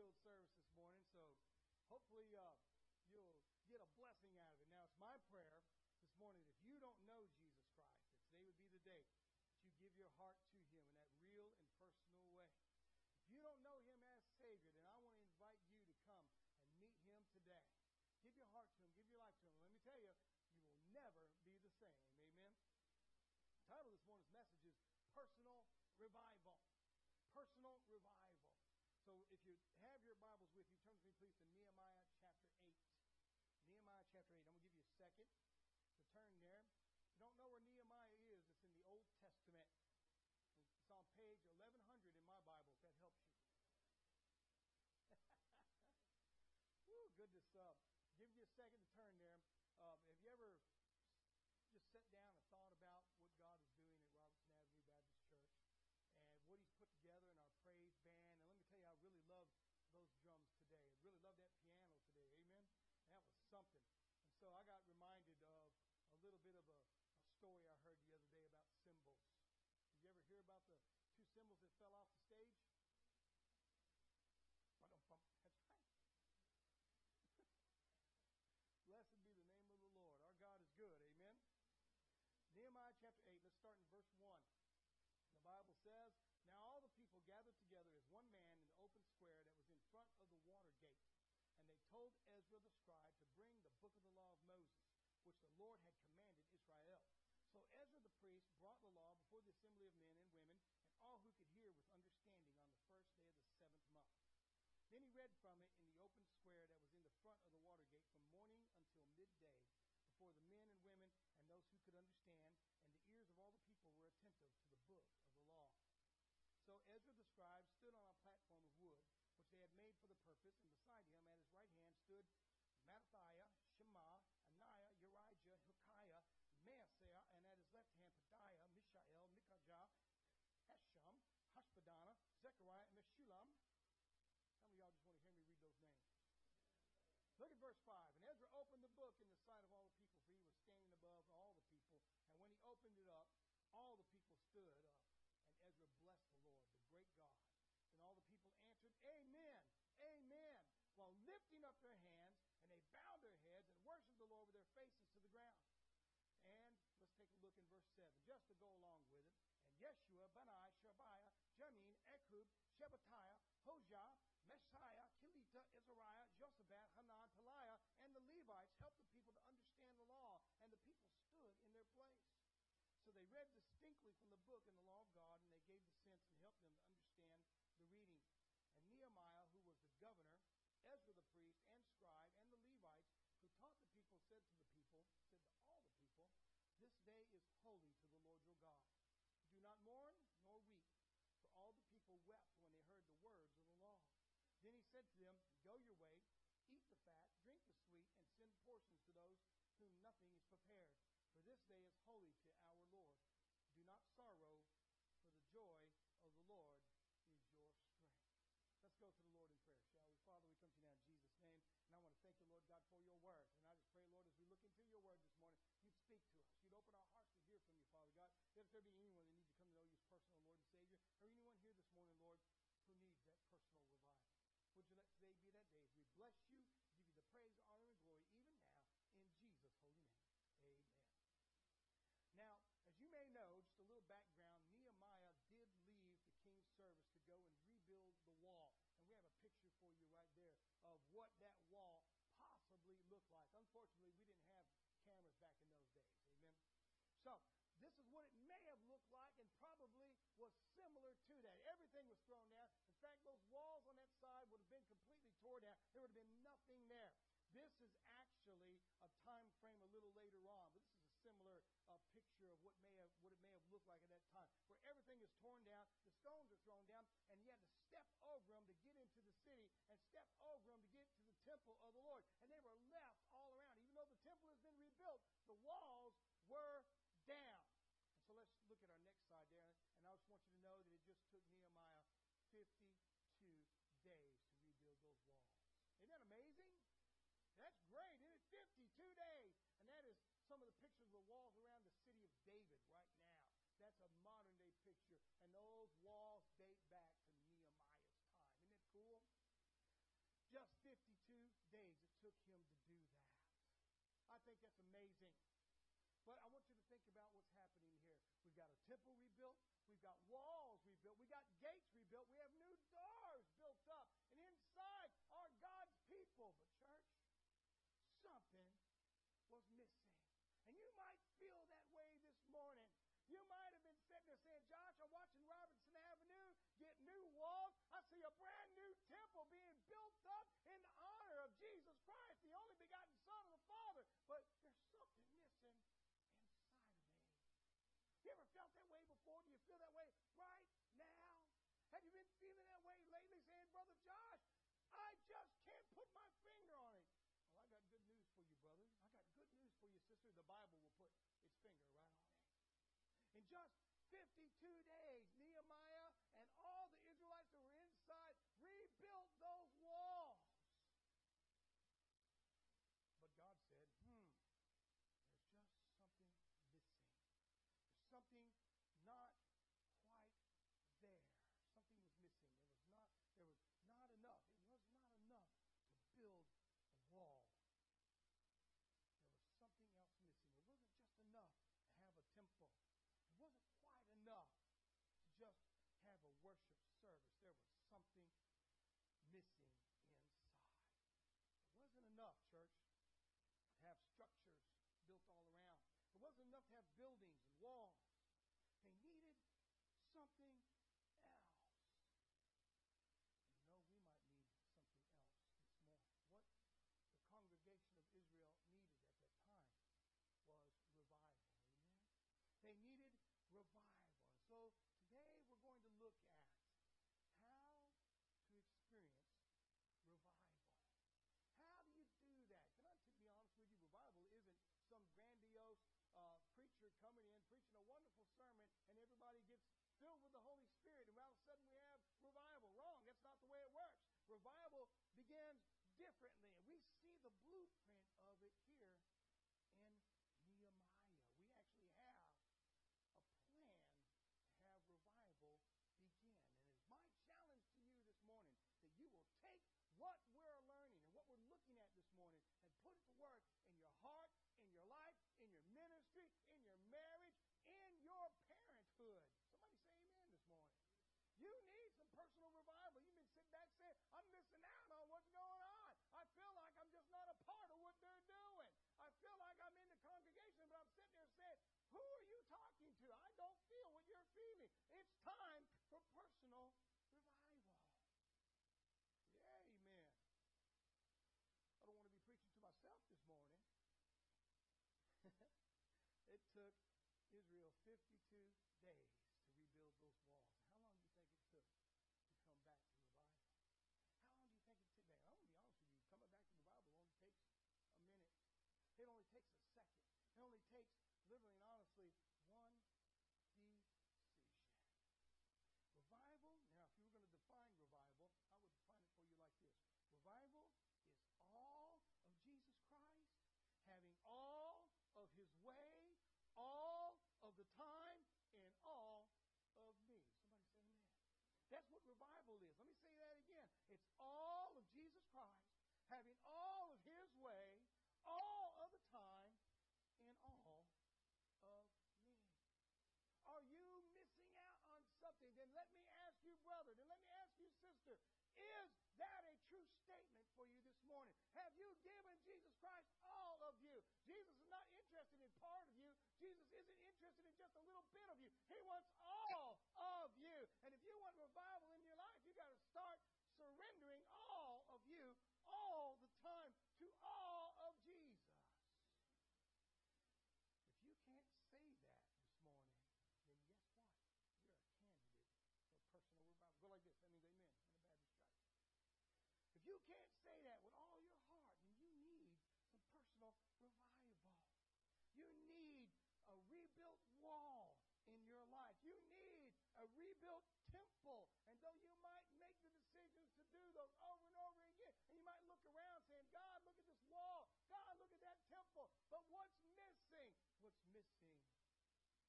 fun-filled service this morning, so hopefully uh, you'll get a blessing out of it. Now, it's my prayer this morning that if you don't know Jesus Christ, that today would be the day that you give your heart to Him in that real and personal way. If you don't know Him as Savior, then I want to invite you to come and meet Him today. Give your heart to Him, give your life to Him. Let me tell you, you will never be the same. Amen. The title of this morning's message is Personal Revival. Personal Revival. So if you have your Bibles with you, turn with me please to Nehemiah chapter 8. Nehemiah chapter 8. I'm going to give you a second to turn there. If you don't know where Nehemiah is, it's in the Old Testament. It's on page 1100 in my Bible, if that helps you. Woo, goodness. Uh, give you a second to turn there. Um, have you ever just sat down and thought about what God is doing at Robertson Avenue Baptist Church and what He's put together in our praise band? And let me tell you, I really love those drums today. I really love that piano today. Amen. That was something. And so I got reminded of a little bit of a, a story I heard the other day about cymbals. Did you ever hear about the two cymbals that fell off the stage? That's right. Blessed be the name of the Lord. Our God is good. Amen. Nehemiah chapter 8, let's start in verse 1. The Bible says, Now all the people gathered together as one man in the open square that was in front of the water gate. And they told Ezra the scribe to bring the book of the law of Moses, which the Lord had commanded Israel. So Ezra the priest brought the law before the assembly of men and women and all who could hear with understanding on the first day of the seventh month. Then he read from it in the open square that was in the front of the water gate from morning until midday before the men and women and those who could understand, and the ears of all the people were attentive to the book of the law. So Ezra the scribe stood on a platform of wood, for the purpose, and beside him at his right hand stood Mattithiah, Shema, Ananiah, Urijah, Hilkiah, Maaseiah, and at his left hand Pedaiah, Mishael, Mikajah, Hashum, Hashbadana, Zechariah, and Meshullam, how many of y'all just want to hear me read those names? Look at verse 5. And Ezra opened the book in the sight of all the people, for he was standing above all the people. And when he opened it up, all the people stood up. And Ezra blessed the Lord, the great God. And all the people answered, Amen, up their hands, and they bowed their heads and worshiped the Lord with their faces to the ground. And let's take a look in verse 7, just to go along with it. And Yeshua, Bani, Shabiah, Jamin, Ekub, Shephatiah, Hosea, Maaseiah, Kelita, Azariah, Jozabad, Hanan, Peliah, and the Levites helped the people to understand the law, and the people stood in their place. So they read distinctly from the book in the law of God, and they gave the sense and helped them to understand the reading. And Nehemiah, who was the governor, Ezra the priest, and scribe, and the Levites, who taught the people, said to the people, said to all the people, This day is holy to the Lord your God. Do not mourn nor weep, for all the people wept when they heard the words of the law. Then he said to them, Go your way, eat the fat, drink the sweet, and send portions to those whom nothing is prepared. For this day is holy to our Lord. Do not sorrow, for the joy of the Lord is your strength. Let's go to the Lord in prayer, shall we? Father, we come to you now in Jesus' name. And I want to thank you, Lord God, for your word. And just pray, Lord, as we look into your word this morning, you'd speak to us. You'd open our hearts to hear from you, God. If there be anyone that needs to come to know you as personal Lord and Savior, or anyone here this morning, Lord, who needs that personal revival. Would you let today be that day as we bless you, give you the praise, honor, and glory, even now, in Jesus' holy name. Amen. Now, as you may know, just a little background, Nehemiah did leave the king's service to go and rebuild the wall. And we have a picture for you right there of what that wall possibly looked like. Unfortunately, we didn't have cameras back in those days. Amen. So, this is what it may have like and probably was similar to that. Everything was thrown down. In fact, those walls on that side would have been completely torn down. There would have been nothing there. This is actually a time frame a little later on, but this is a similar uh, picture of what may have what it may have looked like at that time, where everything is torn down, the stones are thrown down, and you had to step over them to get into the city, and step over them to get to the temple of the Lord, and they were left all around. Even though the temple has been rebuilt, the walls were down. And so let's look at our next slide there. And I just want you to know that it just took Nehemiah 52 days to rebuild those walls. Isn't that amazing? That's great, isn't it? 52 days. And that is some of the pictures of the walls around the city of David right now. That's a modern day picture. And those walls date back to Nehemiah's time. Isn't it cool? Just 52 days it took him to do that. I think that's amazing. But I want you to think about what's happening here. We've got a temple rebuilt. We've got walls rebuilt. We've got gates rebuilt. We have new doors built up. And inside are God's people. But, church, something was missing. And you might feel that way this morning. You might have been sitting there saying, Josh, I'm watching Robertson Avenue get new walls. I see a brand new temple being built up in honor of Jesus Christ, the only begotten Son of the Father. But there's something missing inside of me. You ever felt that way before? Do you feel that way right now? Have you been feeling that way lately, saying, Brother Josh, I just can't put my finger on it? Well, I got good news for you, brother. I got good news for. The Bible will put its finger right on it. In just 52 days, Nehemiah and all the Israelites that were inside rebuilt those walls. But God said, hmm, there's just something missing. There's something not quite there. Something was missing. There was not, there was not enough. It was not enough to build a wall. There was something else missing. It wasn't just enough to have a temple wasn't quite enough to just have a worship service. There was something missing inside. It wasn't enough, church, to have structures built all around. It wasn't enough to have buildings and walls. They needed something else. You know, we might need something else this morning. What the congregation of Israel needed at that time was revival. Amen. They needed revival. So today we're going to look at how to experience revival. How do you do that? Can I be honest with you? Revival isn't some grandiose uh, preacher coming in preaching a wonderful sermon and everybody gets filled with the Holy Spirit and all of a sudden we have revival. Wrong. That's not the way it works. Revival begins differently. And we see the blueprint of it here in Nehemiah. We actually have a plan to have revival begin. And it's my challenge to you this morning that you will take what we're learning and what we're looking at this morning and put it to work in your heart, in your life, in your ministry, in your marriage, in your parenthood. Somebody say amen this morning. You need some personal revival. You've been sitting back saying, I'm missing out on what's going on. I feel like I'm just not a part of what they're doing. I feel like I'm in the congregation, but I'm sitting there saying, Who are you talking to? I don't feel what you're feeling. It's time for personal revival. Yeah, amen. I don't want to be preaching to myself this morning. it took Israel 52 days to rebuild those walls. How long do you think it took to come back to revival? How long do you think it took? I'm going to be honest with you. Coming back to revival only takes a minute. It only takes a second. It only takes, literally and honestly, one decision. Revival, now, if you were going to define revival, I would define it for you like this Revival is all of Jesus Christ having all of his way, all of the time, and all of me. Somebody say amen. That's what revival is. Let me say that again. It's all of Jesus Christ having all of his way, all of the time, and all of me. Are you missing out on something? Then let me ask you, brother, then let me ask you, sister, is that a true statement for you this morning? Have you given Jesus Christ all of you? Jesus is not interested in part of you. Jesus isn't interested in just a little bit of you. He wants all of you. And if you want revival in your life, you've got to start surrendering all of you all the time to all of Jesus. If you can't say that this morning, then guess what? You're a candidate for personal revival. Go like this. That means amen in a Baptist church. If you can't say that with all your heart, then you need some personal revival. You need a rebuilt wall in your life. You need a rebuilt temple. And though you might make the decisions to do those over and over again, and you might look around saying, God, look at this wall. God, look at that temple. But what's missing? What's missing is the spirit of God.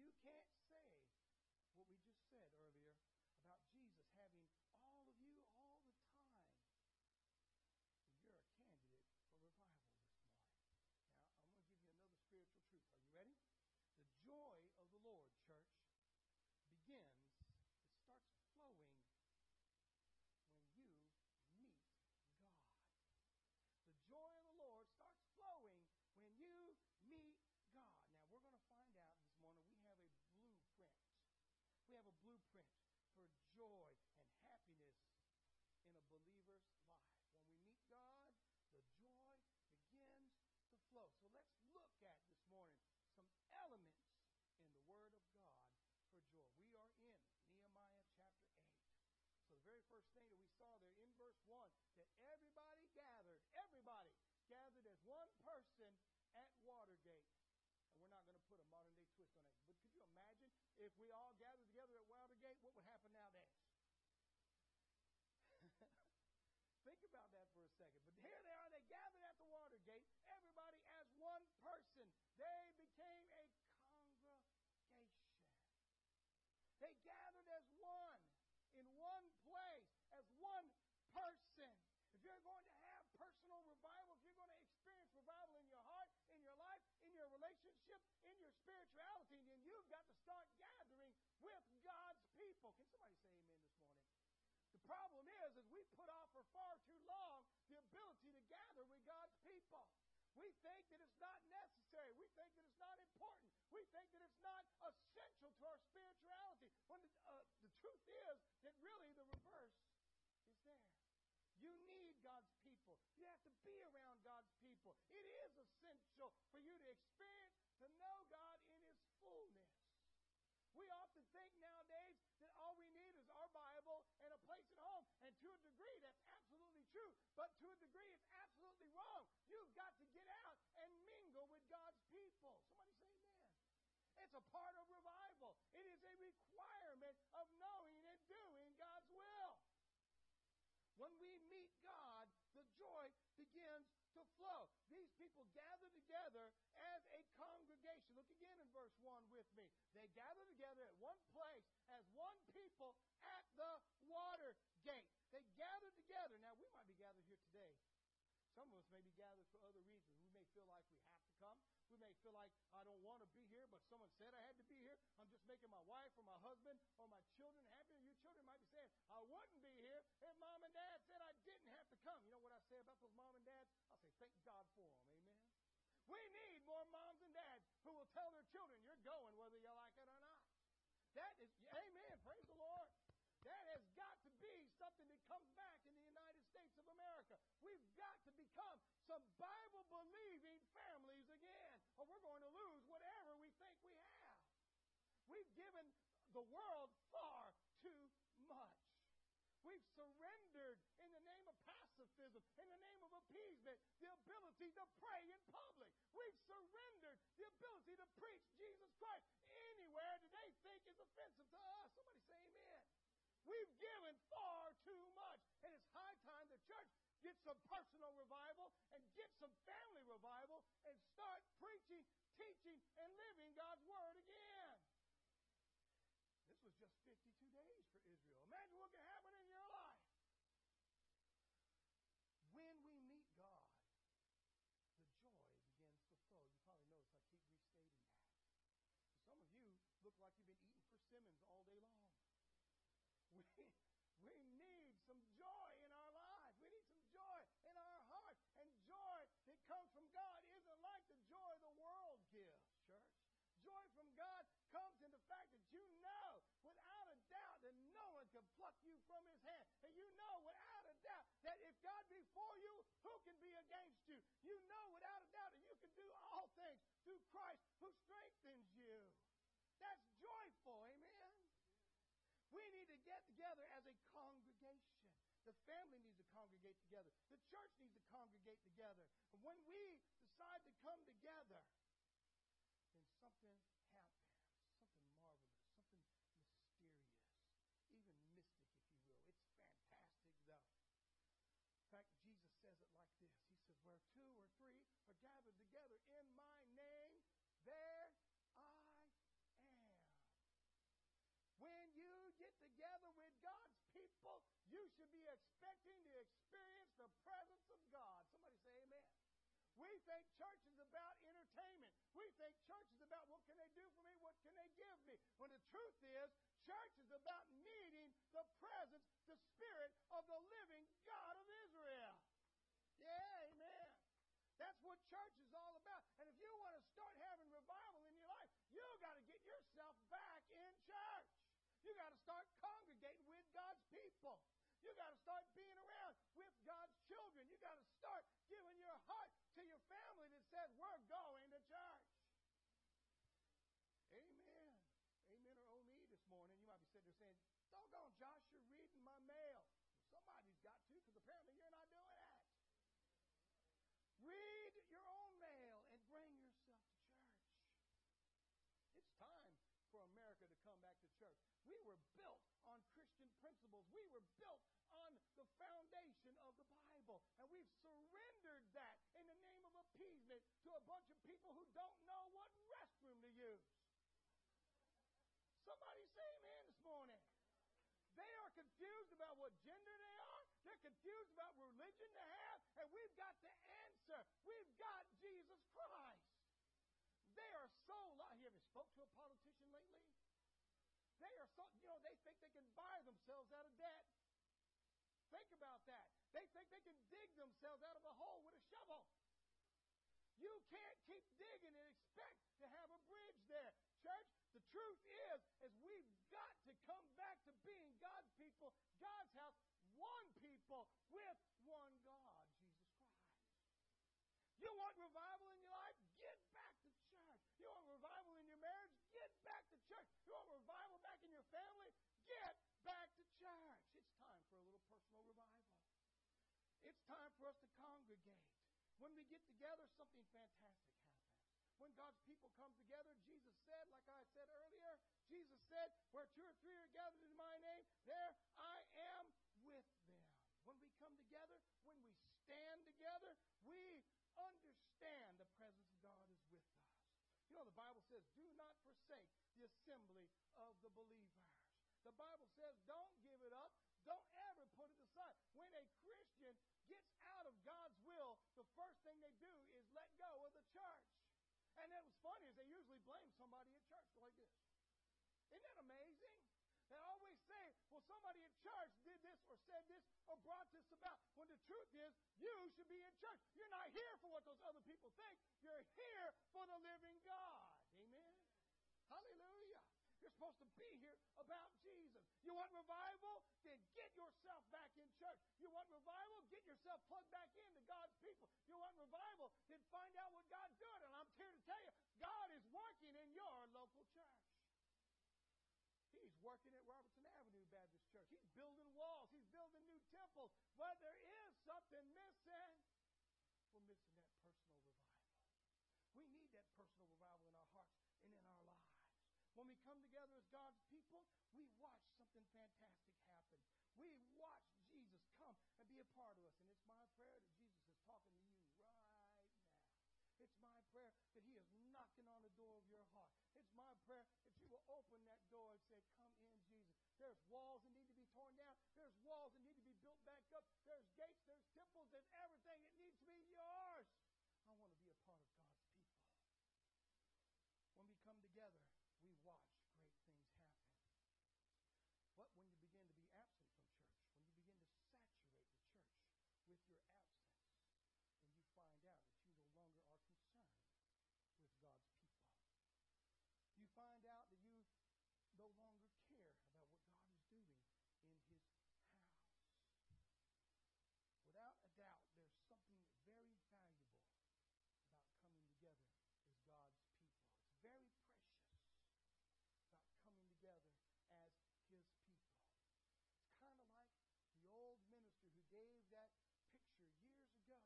You can't we just said earlier about Jesus having all of you all the time, you're a candidate for revival this morning. Now, I'm going to give you another spiritual truth. Are you ready? The joy of the Lord, church, begins, it starts flowing when you meet God. The joy of the Lord starts flowing when you meet God. Now, we're going to find out this morning we have a blueprint. We for joy and happiness in a believer's life. When we meet God, the joy begins to flow. So let's look at this morning some elements in the Word of God for joy. We are in Nehemiah chapter 8. So the very first thing that we saw there in verse 1 that everybody gathered, everybody gathered as one person at Watergate. And we're not going to put a modern day twist on it. But could you imagine if we all gathered together at Watergate, what would happen nowadays? Think about that for a second. But here they are, they gathered at the Watergate, everybody as one person. They became a congregation. They gathered as one, in one place, as one person. If you're going to have personal revival, if you're going to experience revival in your heart, in your life, in your relationship, in your spirituality, then you've got to start gathering with God's people. Can somebody say amen this morning? The problem is, is we put off for far too long the ability to gather with God's people. We think that it's not necessary. We think that it's not important. We think that it's not essential to our spirituality. When the, uh, the truth is that really the reverse is there. You need God's people. You have to be around God's people. It is essential for you to experience, to know God in His fullness. We often think nowadays that all we need is our Bible and a place at home. And to a degree, that's absolutely true. But to a degree, it's absolutely wrong. You've got to get out and mingle with God's people. Somebody say amen. It's a part of revival. It is a requirement of knowing and doing God's will. When we meet God, the joy begins to flow. These people gather together as a congregation. Look again in verse 1 with me. They gather together at one place as one people at the water gate. They gather together. Now, we might be gathered here today some of us may be gathered for other reasons. We may feel like we have to come. We may feel like I don't want to be here, but someone said I had to be here. I'm just making my wife or my husband or my children happy. Your children might be saying, I wouldn't be here if mom and dad said I didn't have to come. You know what I say about those mom and dads? I say, thank God for them. Amen. We need more moms and dads who will tell their children, you're going whether you like it or not. That is, amen. Praise the Lord. That has got to be something that comes back in the We've got to become some Bible believing families again, or we're going to lose whatever we think we have. We've given the world far too much. We've surrendered in the name of pacifism, in the name of appeasement, the ability to pray in public. We've surrendered the ability to preach Jesus Christ anywhere that they think is offensive to us. Somebody say amen. We've given far too much. And it's high time the church get some personal revival and get some family revival and start preaching, teaching, and living God's Word again. This was just 52 days for Israel. Imagine what can happen in your life. When we meet God, the joy begins to flow. You probably notice I keep restating that. Some of you look like you've been eating persimmons all day long. We, we need some joy in our lives. We need some joy in our hearts. And joy that comes from God isn't like the joy the world gives, church. Joy from God comes in the fact that you know without a doubt that no one can pluck you from his hand. And you know without a doubt that if God be for you, who can be against you? You know without a doubt that you can do all things through Christ who strengthens you. That's joyful, amen? We need to get together as a congregation. The family needs to congregate together. The church needs to congregate together. And when we decide to come together, then something happens. Something marvelous. Something mysterious. Even mystic, if you will. It's fantastic, though. In fact, Jesus says it like this He says, Where two or three are gathered together in my name, there I am. When you get together with God's people, you should be expecting to experience the presence of God. Somebody say amen. We think church is about entertainment. We think church is about what can they do for me? What can they give me? When the truth is, church is about needing the presence, the spirit of the living God of Israel. Yeah, amen. That's what church is all about. And if you want to start having revival in your life, you got to get yourself back in church. You got to start congregating with God's people. You got to start being around with God's children. You got to start giving your heart to your family that says, We're going to church. Amen. Amen or oh me this morning. You might be sitting there saying, Doggone, Josh, you're reading my mail. Somebody's got to because apparently you're not doing that. Read your own mail and bring yourself to church. It's time for America to come back to church. We were built on Christian principles. We were built on the foundation of the Bible. And we've surrendered that in the name of appeasement to a bunch of people who don't know what restroom to use. Somebody say amen this morning. They are confused about what gender they are. They're confused about religion they have. And we've got the answer. We've got Jesus Christ. They are so lost. You ever spoke to a politician lately? So, you know, they think they can buy themselves out of debt. Think about that. They think they can dig themselves out of a hole with a shovel. You can't keep digging and expect to have a bridge there. Church, the truth is, is we've got to come back to being God's people, God's house, one people with one God, Jesus Christ. You want revival in your life? Get back to church. You want revival in your marriage? Get back to church. You want revival back in your family? Get back to church. It's time for a little personal revival. It's time for us to congregate. When we get together, something fantastic happens. When God's people come together, Jesus said, like I said earlier, Jesus said, Where two or three are gathered in my name, there I am with them. When we come together, when we stand together, we understand the presence of God is with us. You know, the Bible says, Do not forsake the assembly of the believers. The Bible says, don't give it up. Don't ever put it aside. When a Christian gets out of God's will, the first thing they do is let go of the church. And that was funny is they usually blame somebody at church like this. Isn't that amazing? They always say, well, somebody at church did this or said this or brought this about. When the truth is, you should be in church. You're not here for what those other people think. You're here for the living God. Amen? Hallelujah. You're supposed to be here about Jesus. You want revival? Then get yourself back in church. You want revival? Get yourself plugged back into God's people. You want revival? Then find out what God's doing. And I'm here to tell you, God is working in your local church. He's working at Robertson Avenue Baptist Church. He's building walls. He's building new temples. But there is something missing. We're missing that personal revival. We need that personal revival in our hearts and in our lives. When we come together as God's people, we watch something fantastic happen. We watch Jesus come and be a part of us. And it's my prayer that Jesus is talking to you right now. It's my prayer that He is knocking on the door of your heart. It's my prayer that you will open that door and say, Come in, Jesus. There's walls that need to be torn down. There's walls that need to be built back up. There's gates, there's temples, there's everything that needs to be yours. I want to be a part of God's people. When we come together, we watch great things happen. But when you begin to be absent from church, when you begin to saturate the church with your absence, then you find out that you no longer are concerned with God's people. You find out that you no longer care about what God is doing in His house. Without a doubt, there's something very valuable about coming together as God's people. It's very coming together as his people. It's kind of like the old minister who gave that picture years ago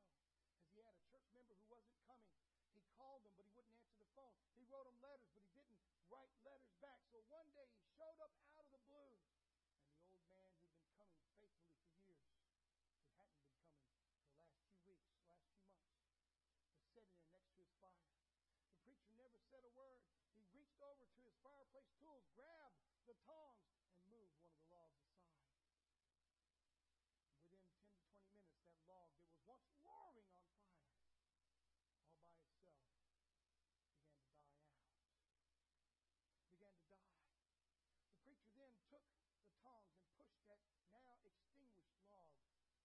as he had a church member who wasn't coming. He called them, but he wouldn't answer the phone. He wrote them letters, but he didn't write letters back. So one day he showed up out of the blue, and the old man who'd been coming faithfully for years, who hadn't been coming for the last few weeks, last few months, was sitting there next to his fire. The preacher never said a word. He reached over to his fireplace tools, grabbed the tongs, took the tongs and pushed that now extinguished log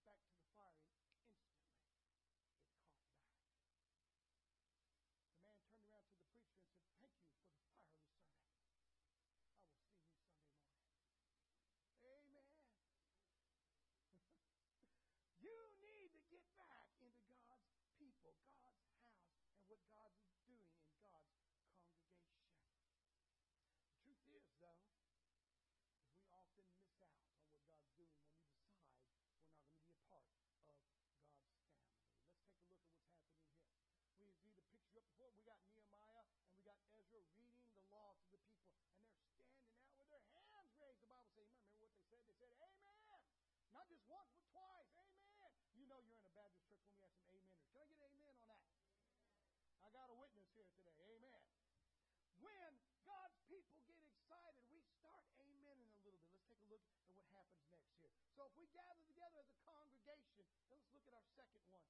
back to the fire, and instantly it caught back. The man turned around to the preacher and said, Thank you for the fire this Sunday. I will see you Sunday morning. Amen. you need to get back into God's people, God's house, and what God is doing in God's congregation. The truth is, though, picture up before. We got Nehemiah and we got Ezra reading the law to the people, and they're standing out with their hands raised. The Bible says, remember what they said? They said, Amen. Not just once, but twice. Amen. You know you're in a Baptist church when we have some ameners. Can I get an amen on that? I got a witness here today. Amen. When God's people get excited, we start amen in a little bit. Let's take a look at what happens next here. So if we gather together as a congregation, then let's look at our second one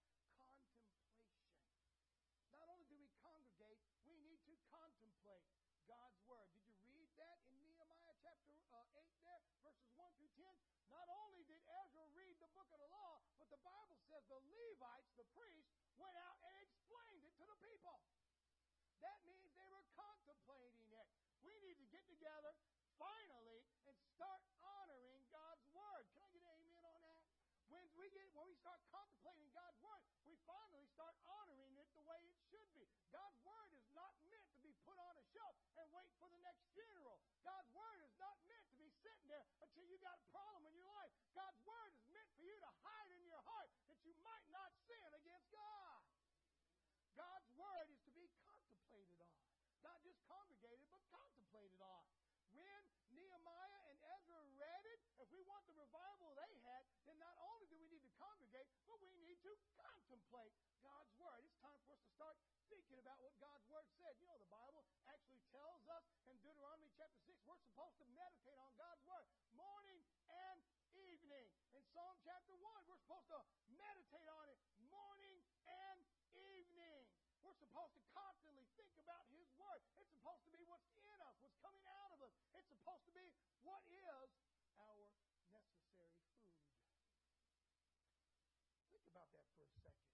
10? Not only did Ezra read the book of the law, but the Bible says the Levites, the priests, went out and explained it to the people. That means they were contemplating it. We need to get together finally and start honoring God's Word. Can I get an amen on that? When we get when we start contemplating God's word, we finally start honoring it the way it should be. God's word is not meant to be put on a shelf and wait for the next funeral. God's word is not meant to be sitting there until you got a problem in your life. God's word is meant for you to hide in your heart that you might not sin against God. God's word is to be contemplated on. Not just congregated, but contemplated on when Nehemiah and Ezra read it, if we want the revival they had, then not only do we need to congregate, but we need to contemplate God's Word. It's time for us to start thinking about what God's Word said. You know, the Bible actually tells us in Deuteronomy chapter 6, we're supposed to meditate on God's Word morning and evening. In Psalm chapter 1, we're supposed to meditate on it morning and evening. We're supposed to constantly think about His Word. It's supposed to be what's in us, what's coming out of us. It's supposed to be what is our necessary food. Think about that for a second.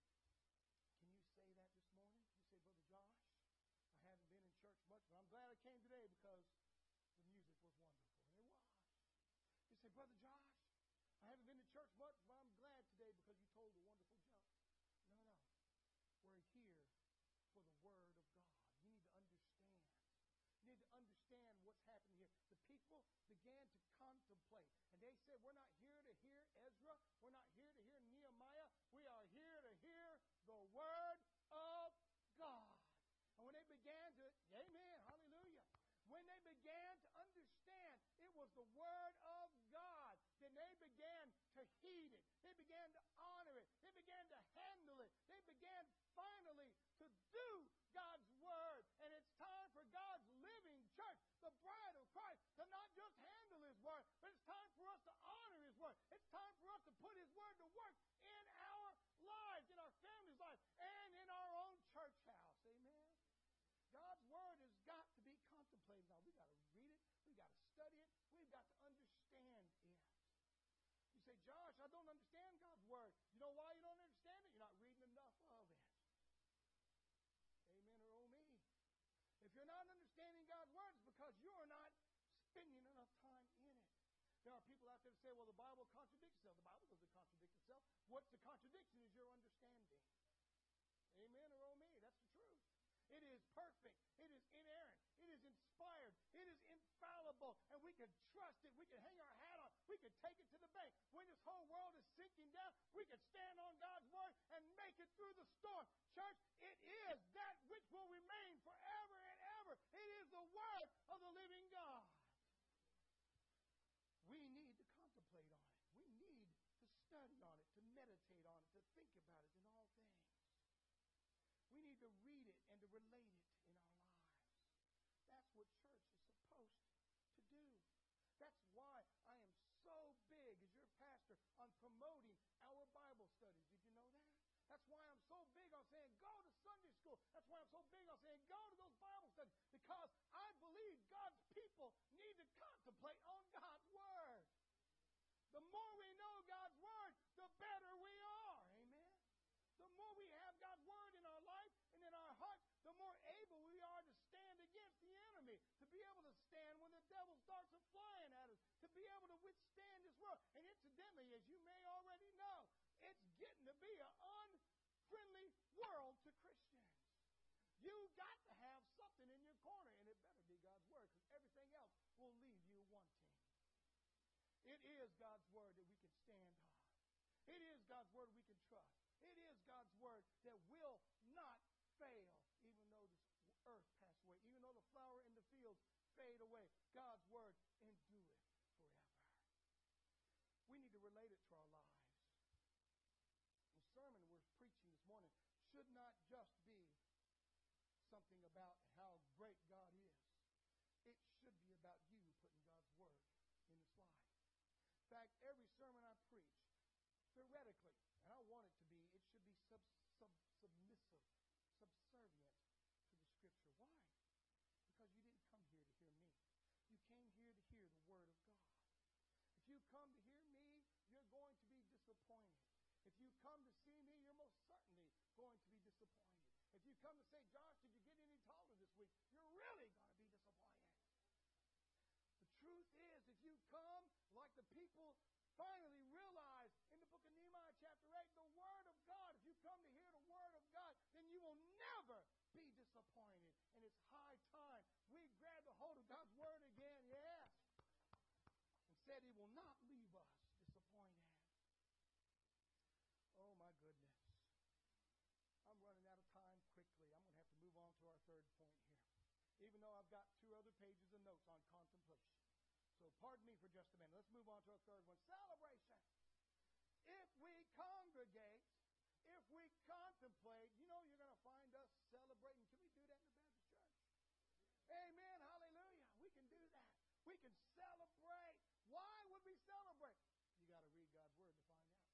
Can you say that this morning? You say, Brother Josh, I haven't been in church much, but I'm glad I came today because the music was wonderful. And it was. You say, Brother Josh, I haven't been to church much, but I'm glad today because you told a wonderful joke. No, no. We're here for the Word of God. You need to understand. You need to understand what's happening here. The people began to contemplate, and they said, We're not here to hear Ezra. We're not here to hear Nehemiah. We are here to hear the Word of God. And when they began to, Amen, hallelujah. When they began to understand it was the Word of God, then they began to heed it. They began to honor it. They began to handle it. They began finally to do God's Word. And it's time for God's living church, the bride of Christ, to not just handle His Word, but it's time for us to honor His Word. It's time for us to put His Word to work in our lives, in our family's lives, and in our own church house. Amen. God's Word has got to be contemplated on. We've got to read it. We've got to study it. We've got to understand it. You say, Josh, I don't understand God's Word. You know why you don't understand it? You're not reading enough of it. Amen or oh me. If you're not understanding God's Word, it's because you're not spending enough time in it. There are people out there that say, well, the Bible contradicts itself. The Bible doesn't contradict itself. What's the contradiction is your understanding. Amen or oh me. That's the truth. It is perfect. It is inerrant. It is inspired. It is infallible. And we can trust it. We can hang our hat on. We can take it to the bank. When this whole world is sinking down, we can stand on God's word and make it through the storm. Church, it is that which will remain forever and ever. It is the word of the living God. We need to contemplate on it. We need to study on it, to meditate on it, to think about it in all things. We need to read it and to relate it in our lives. That's what church is supposed to do. That's why I am so big as your pastor on promoting our Bible studies. Did you know that? That's why I'm so big on saying go to Sunday school. That's why I'm so big on saying go to those Bible studies because I believe God's people need to contemplate on God's Word. The more we know God's Word, the better we are. Amen. The more we have God's Word in our life and in our hearts, the more able we are to stand against the enemy, to be able to stand when the devil starts a flying at us, to be able to withstand this world. And incidentally, as you may already know, it's getting to be an unfriendly world to Christians. You got to have something in your corner, and it better be God's word because everything else will leave you wanting. It is God's word that we can stand on. It is God's word we can trust. It is God's word that will not fail, even though this earth pass away, even though the flower in the fields fade away. God's word endureth forever. We need to relate it to our lives. The sermon we're preaching this morning should not just be something about how great God is. It should be about you putting God's word in its life. In fact, every sermon I preach, theoretically, and I want it to be, it should be sub, sub, submissive, subservient to the Scripture. Why? Because you didn't come here to hear me. You came here to hear the Word of God. If you come to hear me, you're going to be disappointed. Come to see me, you're most certainly going to be disappointed. If you come to say, Josh, did you get any taller this week? You're really going to be disappointed. The truth is, if you come like the people finally realize in the book of Nehemiah, chapter 8, the Word of God, if you come to hear the Word of God, then you will never be disappointed. And it's high time we grab the hold of God's Word again, yes, and said He will not leave us disappointed. Oh, my goodness. I'm running out of time quickly. I'm going to have to move on to our third point here, even though I've got two other pages of notes on contemplation. So pardon me for just a minute. Let's move on to a third one celebration. If we congregate, if we contemplate, you know you're going to find us celebrating. Can we do that in the Baptist church? Amen. Hallelujah. We can do that. We can celebrate. Why would we celebrate? You got to read God's Word to find out.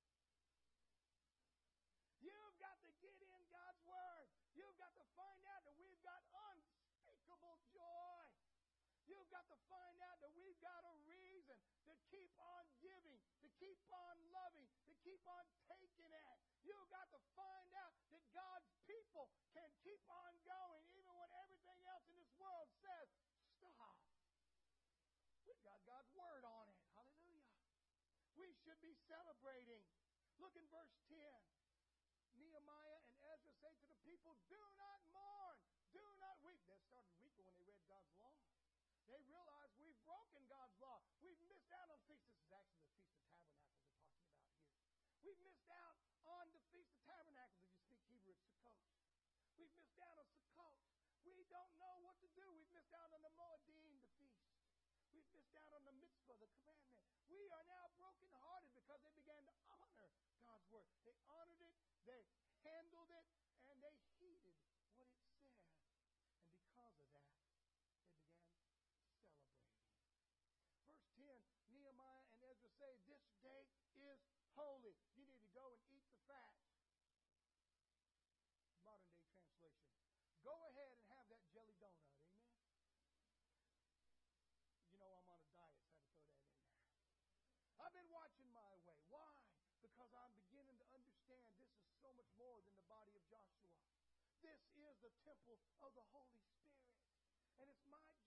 You've got to get in God's Word. You've got to find out that we've got unspeakable joy. You've got to find out that we've got a reason to keep on giving, to keep on loving, to keep on taking it. You've got to find out that God's people can keep on going even when everything else in this world says, stop. We've got God's word on it. Hallelujah. We should be celebrating. Look in verse 10. Nehemiah and Ezra say to the people, Do not mourn, do not weep. They started weeping when they read God's law. They realized we've broken God's law. We've missed out on feast. This is actually the Feast of Tabernacles we're talking about here. We've missed out on the Feast of Tabernacles. If you speak Hebrew, it's Sukkot. We've missed out on Sukkot. We don't know what to do. We've missed out on the Moedim, the feast. We've missed out on the mitzvah, the commandment. We are now brokenhearted because they began to honor God's word. They honored it, they handled it, and they heeded what it said. And because of that, they began celebrating. 10 Nehemiah and Ezra say, This day is holy. You need to go and eat the fat. Modern day translation. Go ahead and have that jelly donut. Amen you know I'm on a diet, so I had to throw that in there. I've been watching my way. Why? Because I'm beginning to understand this is so much more than the body of Joshua. This is the temple of the Holy Spirit. And it's my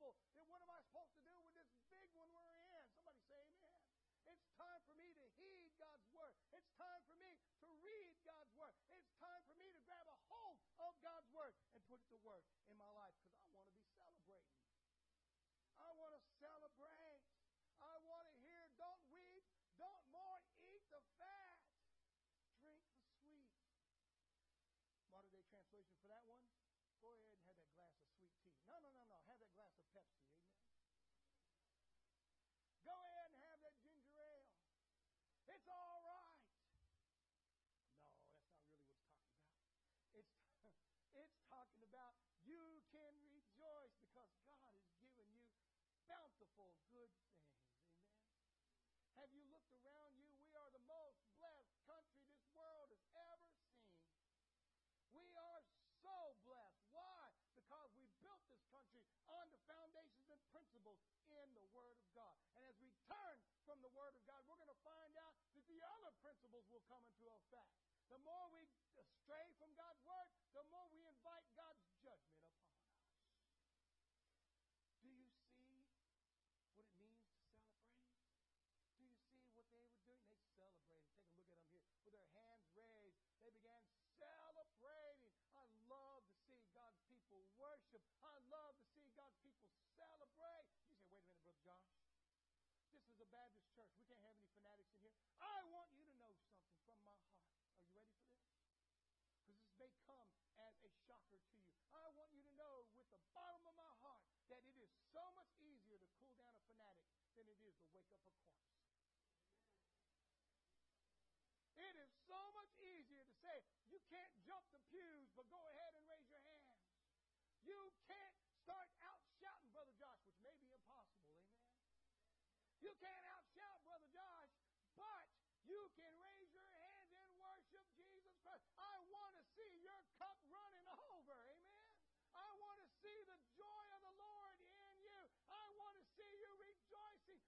bitty then what am I supposed to do with this big one we're in? Somebody say amen. It's time for me to heed God's word. It's time for me to read God's word. It's time for me to grab a hold of God's word and put it to work in my life because I want to be celebrating. I want to celebrate. I want to hear, don't weep, don't mourn, eat the fat, drink the sweet. Modern day translation for that one go ahead and have that glass of sweet tea. No, no, no, no. Have that glass of Pepsi. Amen. Go ahead and have that ginger ale. It's all right. No, that's not really what it's talking about. It's, it's talking about you can rejoice because God has given you bountiful good things. Amen. Have you looked around you? principles will come into effect. The more we stray from God's Word, the more we invite God's judgment upon us. Do you see what it means to celebrate? Do you see what they were doing? They celebrated. Take a look at them here. With their hands raised, they began celebrating. I love to see God's people worship. I love to see God's people celebrate. You say, wait a minute, Brother Josh. This is a Baptist church. We can't have any fanatics in here. I than it is to wake up a corpse. It is so much easier to say, you can't jump the pews, but go ahead and raise your hands. You can't start out shouting, Brother Josh, which may be impossible, amen? You can't outshout Brother Josh, but you can raise your hands and worship Jesus Christ. I want to see your cup running over, amen? I want to see the joy of the Lord in you. I want to see you rejoicing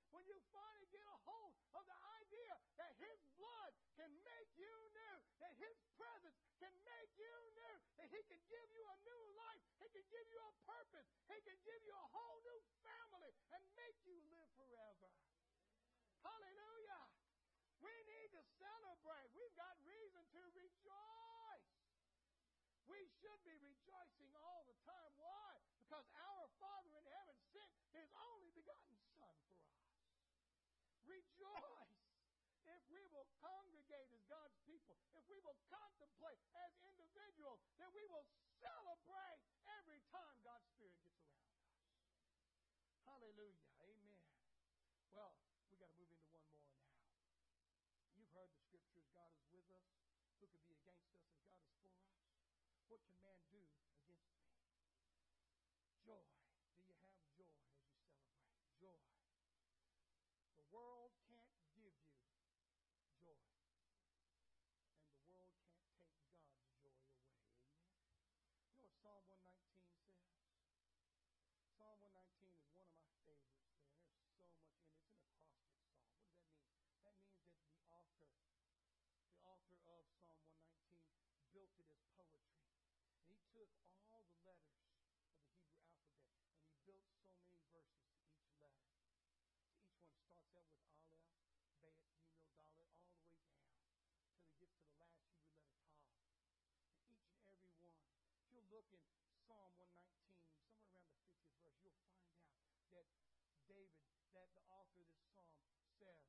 when you get a hold of the idea that His blood can make you new, that His presence can make you new, that He can give you a new life, He can give you a purpose, He can give you a whole new family and make you live forever. Hallelujah. We need to celebrate. We've got reason to rejoice. We should be rejoicing all the time. Why? Because our Father in heaven sent His only begotten Son for us. Rejoice if we will congregate as God's people, if we will contemplate as individuals, then we will celebrate every time God's Spirit gets around us. Hallelujah. Amen. Well, we got to move into one more now. You've heard the scriptures God is with us. Who could be against us if God is for us? What can man do against me? Joy. Do you have joy as you celebrate? Joy. The world can't give you joy. And the world can't take God's joy away. Amen. You know what Psalm 119 says? Psalm 119 is one of my favorites there. There's so much in it. It's an acrostic psalm. What does that mean? That means that the author, the author of Psalm 119, built it as poetry. And he took all the letters of the Hebrew alphabet and he built so many verses to each letter. So each one starts out with Aleph, Bet, Gimel, Dalet, all the way down till he gets to the last Hebrew letter, Tav. And each and every one. If you'll look in Psalm 119, somewhere around the 50th verse, you'll find out that David, that the author of this psalm says,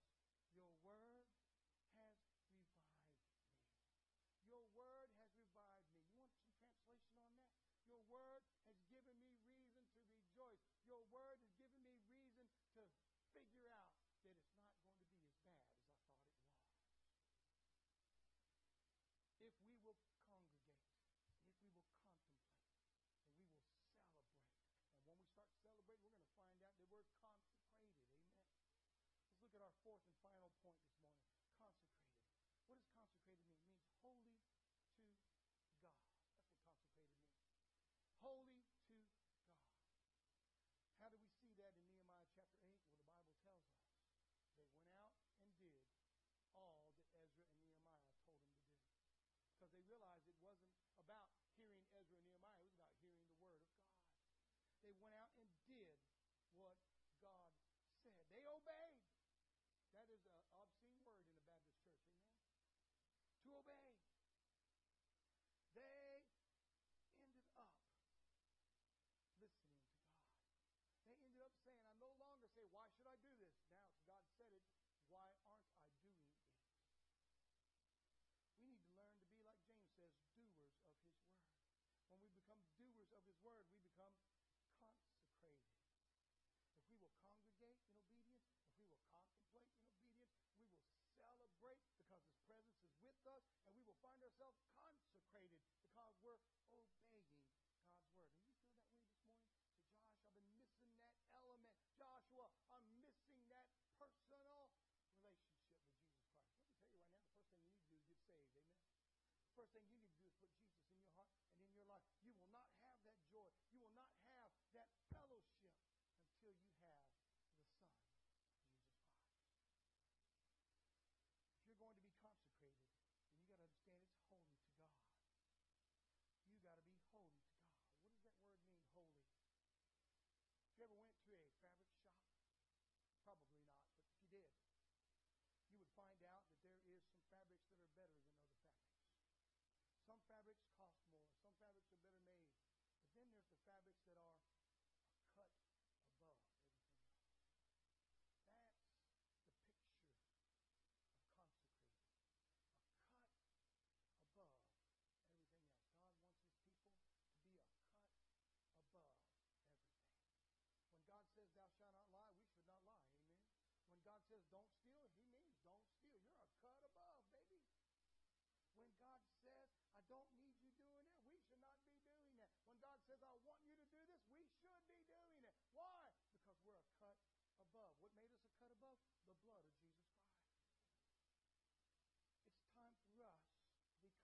Your word has revived me. your word has revived me. You want some translation on that? Your word has given me reason to rejoice. Your word has given me reason to figure out that it's not going to be as bad as I thought it was. If we will congregate, if we will contemplate, and we will celebrate. And when we start celebrating, we're going to find out that we're consecrated. Amen. Let's look at our fourth and final point this morning consecrated. What does consecrated mean? It means holy to God. That's what consecrated means. Holy to God. How do we see that in Nehemiah chapter 8? Well, the Bible tells us they went out and did all that Ezra and Nehemiah told them to do. Because they realized it wasn't about hearing Ezra and Nehemiah, it was about hearing the word of God. They went out and did what God said. They obeyed. That is an obscene word in the Baptist church, amen? to obey. They ended up listening to God. They ended up saying, I no longer say, Why should I do this? Now, God said it, why aren't I doing it? We need to learn to be, like James says, doers of His Word. When we become doers of His Word, we become consecrated. If we will congregate in obedience, if we will contemplate in obedience, we will celebrate because His presence is with us, and we will find ourselves consecrated because we're obeying God's word. Do you feel that way this morning? Say, Josh, I've been missing that element. Joshua, I'm missing that personal relationship with Jesus Christ. Let me tell you right now, the first thing you need to do is get saved. Amen. The first thing you need to do is put Jesus in your heart and in your life. You will not have that joy. You will not have that fellowship until you have the Son Jesus Christ. If you're going to be consecrated, then you got to understand it's holy to God. You got to be holy to God. What does that word mean, holy? If you ever went to a fabric shop, probably not, but if you did, you would find out that there is some fabrics that are better than other fabrics. Cost more. Some fabrics are better made. But then there's the fabrics that are, cut above everything else. That's the picture of consecrated. A cut above everything else. God wants his people to be a cut above everything. When God says, Thou shalt not lie, we should not lie. Amen. When God says, Don't steal, he means don't steal. You're a cut above, baby. When God says, I don't need you doing that, we should not be doing that. When God says, I want you to do this, we should be doing it. Why? Because we're a cut above. What made us a cut above? The blood of Jesus Christ. It's time for us to be consecrated,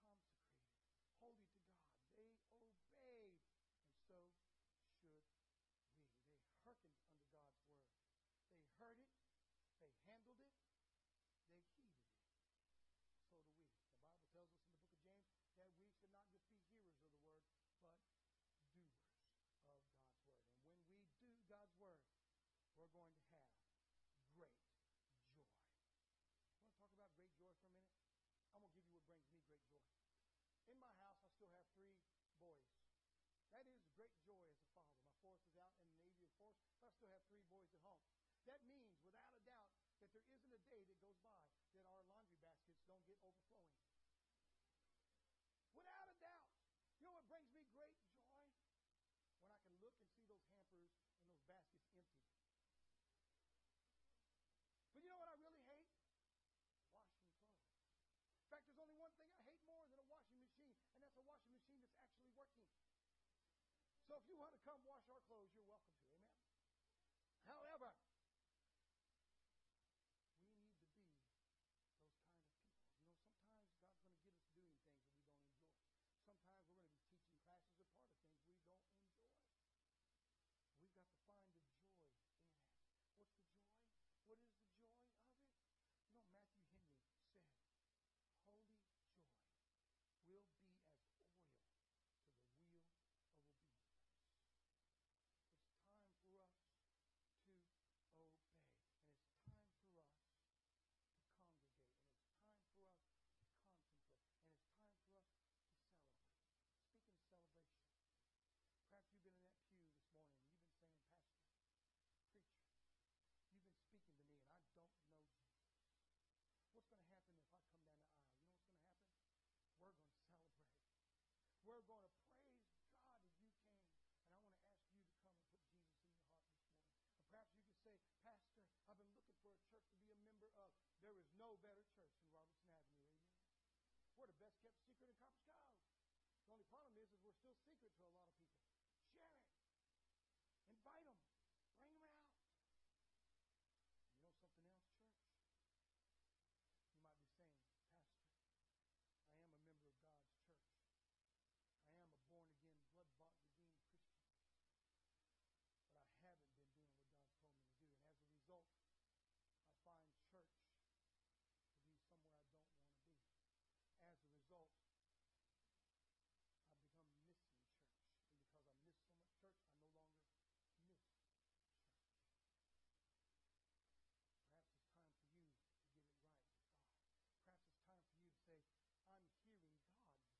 holy to God. They obeyed, and so should we. They hearkened unto God's word. They heard it, they handled it, they heeded it. So do we. The Bible tells us in the book of James that we should not just be hearers of the word, but doers of God's word. And when we do God's word, we're going to have great joy. I want to talk about great joy for a minute? I'm going to give you what brings me great joy. In my house, I still have three boys. That is great joy as a father. My fourth is out in the Navy, of course, but I still have three boys at home. That means, without a doubt, that there isn't a day that goes by that our laundry baskets don't get overflowing. Without a doubt. You know what brings me great joy? When I can look and see those hampers and those baskets empty. But you know what I really hate? Washing clothes. In fact, there's only one thing I hate more than a washing machine, and that's a washing machine that's actually working. So if you want to come wash our clothes, you're welcome to. Amen. However, we need to be those kind of people. You know, sometimes God's going to get us doing things that we don't enjoy. Sometimes we're going to be teaching classes or part of things we don't enjoy. We've got to find the joy in it. What's the joy? What is the joy of it? You know, Matthew Henry said, Holy joy will be as oil to the wheel of obedience. It's time for us to obey. And it's time for us to congregate. And it's time for us to contemplate. And it's time for us to celebrate. Speaking of celebration, perhaps you've been in that pew this morning and you've been saying, Pastor, preacher, you've been speaking to me and I don't know Jesus. What's going to happen if I come down the aisle? You know what's going to happen? We're going to celebrate. We're going to praise God as you came. And I want to ask you to come and put Jesus in your heart this morning. Or perhaps you could say, Pastor, I've been looking for a church to be a member of. There is no better church than Robertson Avenue. Amen. We're the best kept secret in Copperas Cove. The only problem is, is we're still secret to a lot of people. Share it. Invite them. Bring them out. And you know something else, church? You might be saying, Pastor, I am a member of God's church. I am a born again, blood bought, redeemed Christian. But I haven't been doing what God's told me to do. And as a result, I find church to be somewhere I don't want to be. As a result, I've become missing church. And because I miss so much church, I no longer miss church. Perhaps it's time for you to get it right with God. Perhaps it's time for you to say, I'm hearing God this morning, not Joshua. I hear God calling me home. Would you be willing to come down the aisle? Want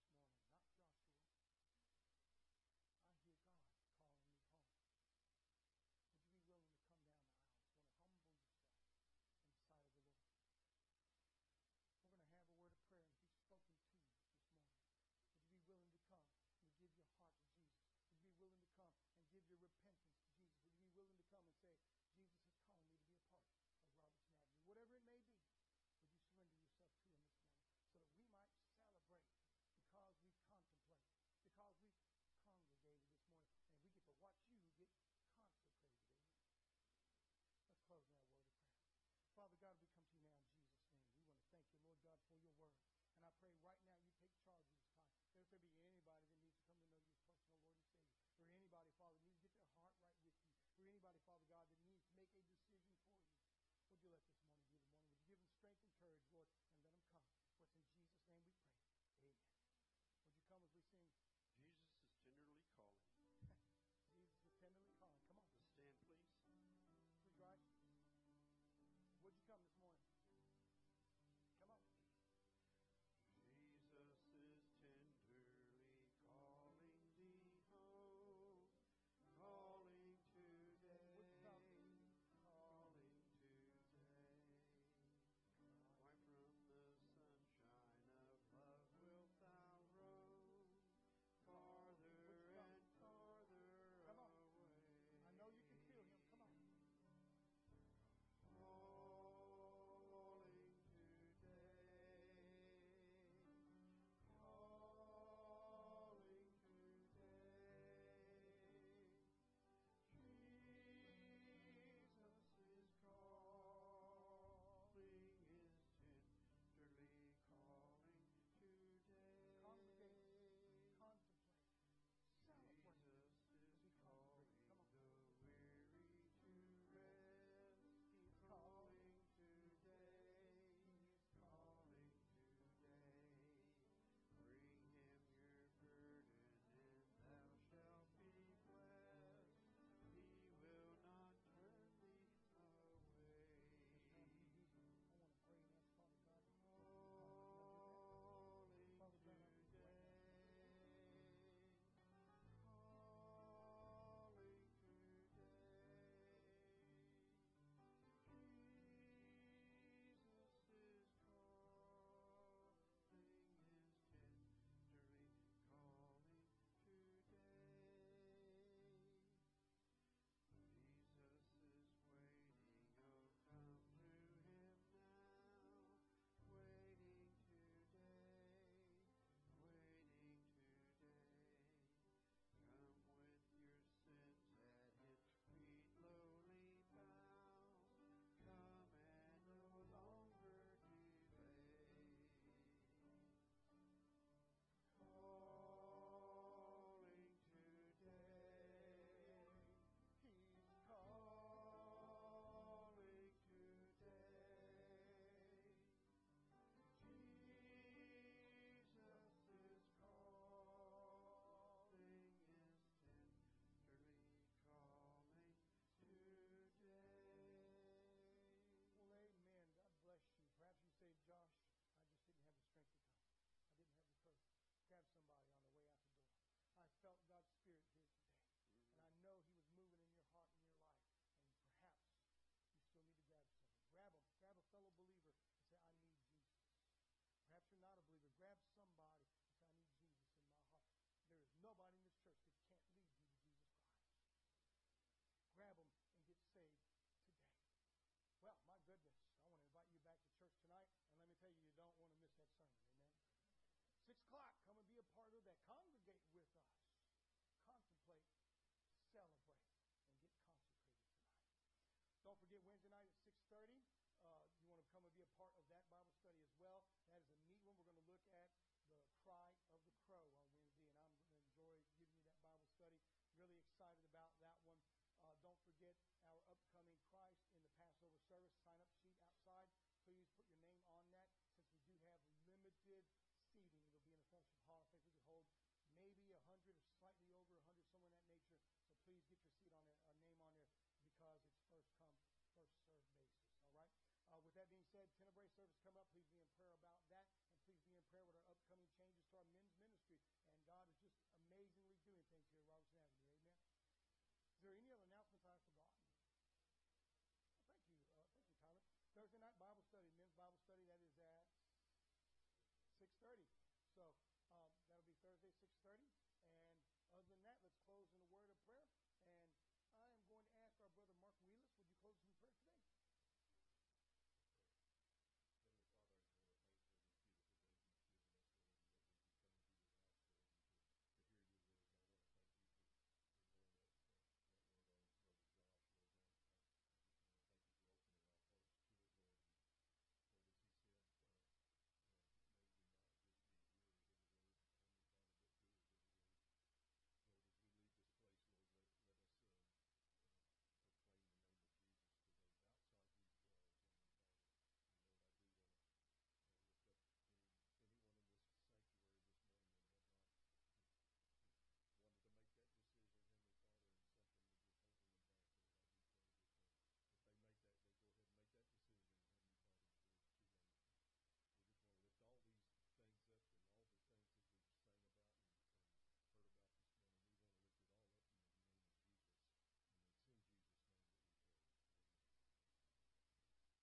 to humble yourself in the sight of the Lord. We're going to have a word of prayer and He's spoken to you this morning. Would you be willing to come and give your heart to Jesus? Would you be willing to come and give your repentance to Jesus? Would you be willing to come and say, Jesus is calling me to be a part of Robertson Avenue? Whatever it may be, would you surrender yourself to Him this morning so that we might celebrate because we contemplate, because we congregated this morning, and we get to watch you get consecrated. Amen. Let's close in that word of prayer. Father God, we come to you now in Jesus' name. We want to thank you, Lord God, for your word. And I pray right now you take charge of this time. If there be anybody that needs to come to know you as personal Lord and Savior, or anybody, Father, that needs to get their heart right with you, or anybody, Father God, that needs to make a decision nobody in this church that can't lead you to Jesus Christ. Grab them and get saved today. Well, my goodness, I want to invite you back to church tonight, and let me tell you, you don't want to miss that sermon. Amen. Six o'clock, come and be a part of that. Congregate with us. Contemplate, celebrate, and get consecrated tonight. Don't forget Wednesday night at 6.30. Uh, you want to come and be a part of that Bible study as well. That is a neat one. We're going to look at the cry of the crow on Wednesday, and I'm going to enjoy giving you that Bible study. Really excited about that one. Uh, our upcoming Christ in the Passover service sign up sheet outside. Please put your name on that since we do have limited seating. It'll be in the Fellowship Hall. I think we can hold maybe 100 or slightly over 100, somewhere in that nature. So please get your seat on there, a name on there because it's first come, first served basis. All right? Uh, with that being said, Tenebrae service come up. Please be in prayer about that. And please be in prayer with our upcoming changes to our men's ministry. And God is just amazingly doing things here at Robertson Avenue. Amen. Is there any other announcements I've forgotten? Well, thank you. Uh, thank you, Tyler. Thursday night Bible study, men's Bible study, that is at 6.30. So um, that'll be Thursday, 6.30. And other than that, let's close in a word of prayer. And I am going to ask our brother Mark Wheelis, would you close in prayer today?